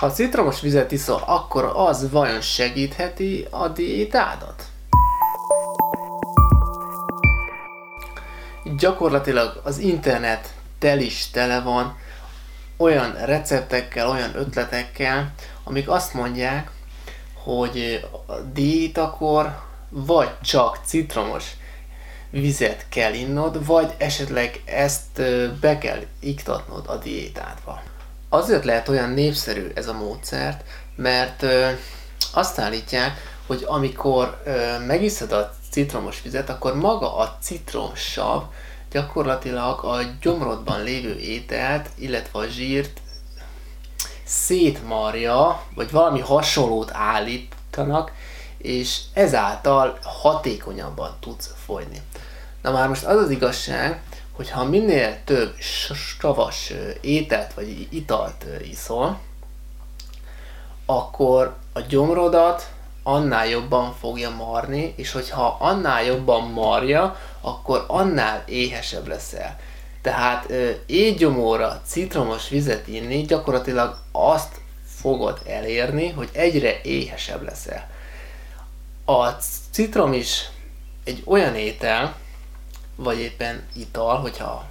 Ha citromos vizet iszol, akkor az vajon segítheti a diétádat? Gyakorlatilag az internet tel is tele van olyan receptekkel, olyan ötletekkel, amik azt mondják, hogy a diétakor vagy csak citromos vizet kell innod, vagy esetleg ezt be kell iktatnod a diétádba. Azért lehet olyan népszerű ez a módszert, mert azt állítják, hogy amikor megiszod a citromos vizet, akkor maga a citromsav gyakorlatilag a gyomrodban lévő ételt, illetve a zsírt szétmarja, vagy valami hasonlót állítanak, és ezáltal hatékonyabban tudsz fogyni. Na már most az az igazság, hogy ha minél több savas ételt vagy italt iszol, akkor a gyomrodat annál jobban fogja marni, és hogyha annál jobban marja, akkor annál éhesebb leszel. Tehát éjgyomóra citromos vizet inni gyakorlatilag azt fogod elérni, hogy egyre éhesebb leszel. A citrom is egy olyan étel, vagy éppen ital, hogyha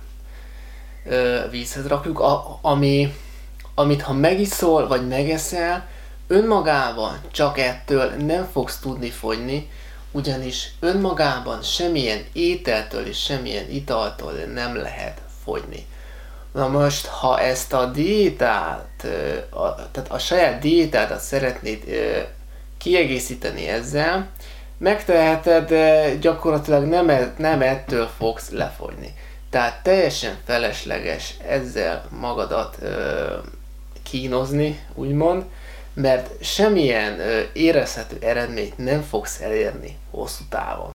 ö, vízhez rakjuk, a, ami, amit ha megiszol, vagy megeszel, önmagában csak ettől nem fogsz tudni fogyni, ugyanis önmagában semmilyen ételtől és semmilyen italtól nem lehet fogyni. Na most, ha ezt a diétát, tehát a saját diétádat szeretnéd kiegészíteni ezzel, megteheted, de gyakorlatilag nem, e, nem ettől fogsz lefogyni. Tehát teljesen felesleges ezzel magadat ö, kínozni, úgymond, mert semmilyen ö, érezhető eredményt nem fogsz elérni hosszú távon.